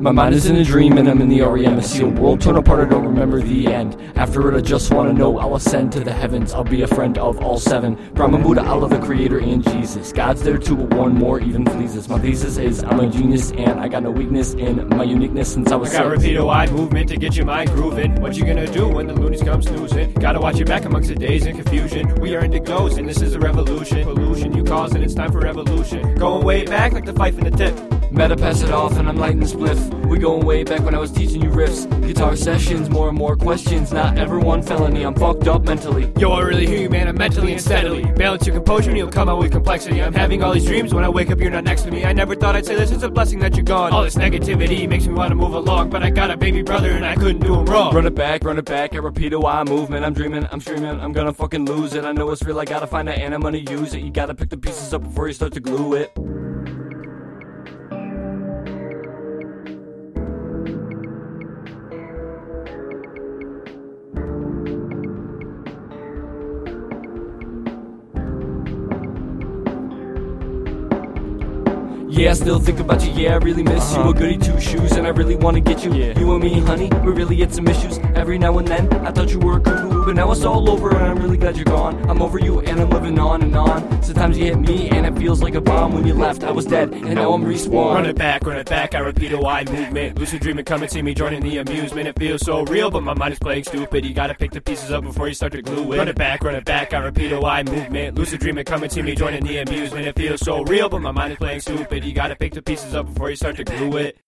My mind is in a dream and I'm in the REM. I see a world torn apart, I don't remember the end. After it, I just wanna know I'll ascend to the heavens. I'll be a friend of all seven. Brahma, Buddha, Allah, the Creator, and Jesus. God's there too, but one more even pleases. My thesis is I'm a genius and I got no weakness in my uniqueness since I was I got rapido eye movement to get your mind grooving. What you gonna do when the loonies come snoozing? Gotta watch your back amongst the days and confusion. We are indigos and this is a revolution. Pollution you cause and it's time for revolution. Going way back like the Phife and the tip. Meta pass it off and I'm lighting the spliff. We going way back when I was teaching you riffs. Guitar sessions, more and more questions. Not everyone felony, I'm fucked up mentally. Yo, I really hear you, man. I'm mentally and steadily. Balance your composure and you'll come out with complexity. I'm having all these dreams. When I wake up, you're not next to me. I never thought I'd say this. It's a blessing that you're gone. All this negativity makes me want to move along. But I got a baby brother and I couldn't do him wrong. Run it back, run it back, I repeat a why movement. I'm dreaming, I'm streaming, I'm gonna fucking lose it. I know it's real, I gotta find it and I'm gonna use it. You gotta pick the pieces up before you start to glue it. Yeah, I still think about you. Yeah, I really miss you. Uh-huh. A goody two shoes, and I really wanna get you. Yeah. You and me, honey, we really had some issues every now and then. I thought you were a cuckoo, but now it's all over, and I'm really glad you're gone. I'm over you, and I'm living on and on. Sometimes you hit me, and it feels like a bomb. When you left, I was dead, and now I'm respawned. Run it back, run it back, I repeat oh, a wide movement. Lucid dreaming, come and see me joining the amusement. It feels so real, but my mind is playing stupid. You gotta pick the pieces up before you start to glue it. Run it back, run it back, I repeat oh, a wide movement. Lucid dreaming, come and see me joining the amusement. It feels so real, but my mind is playing stupid. You gotta pick the pieces up before you start to glue it.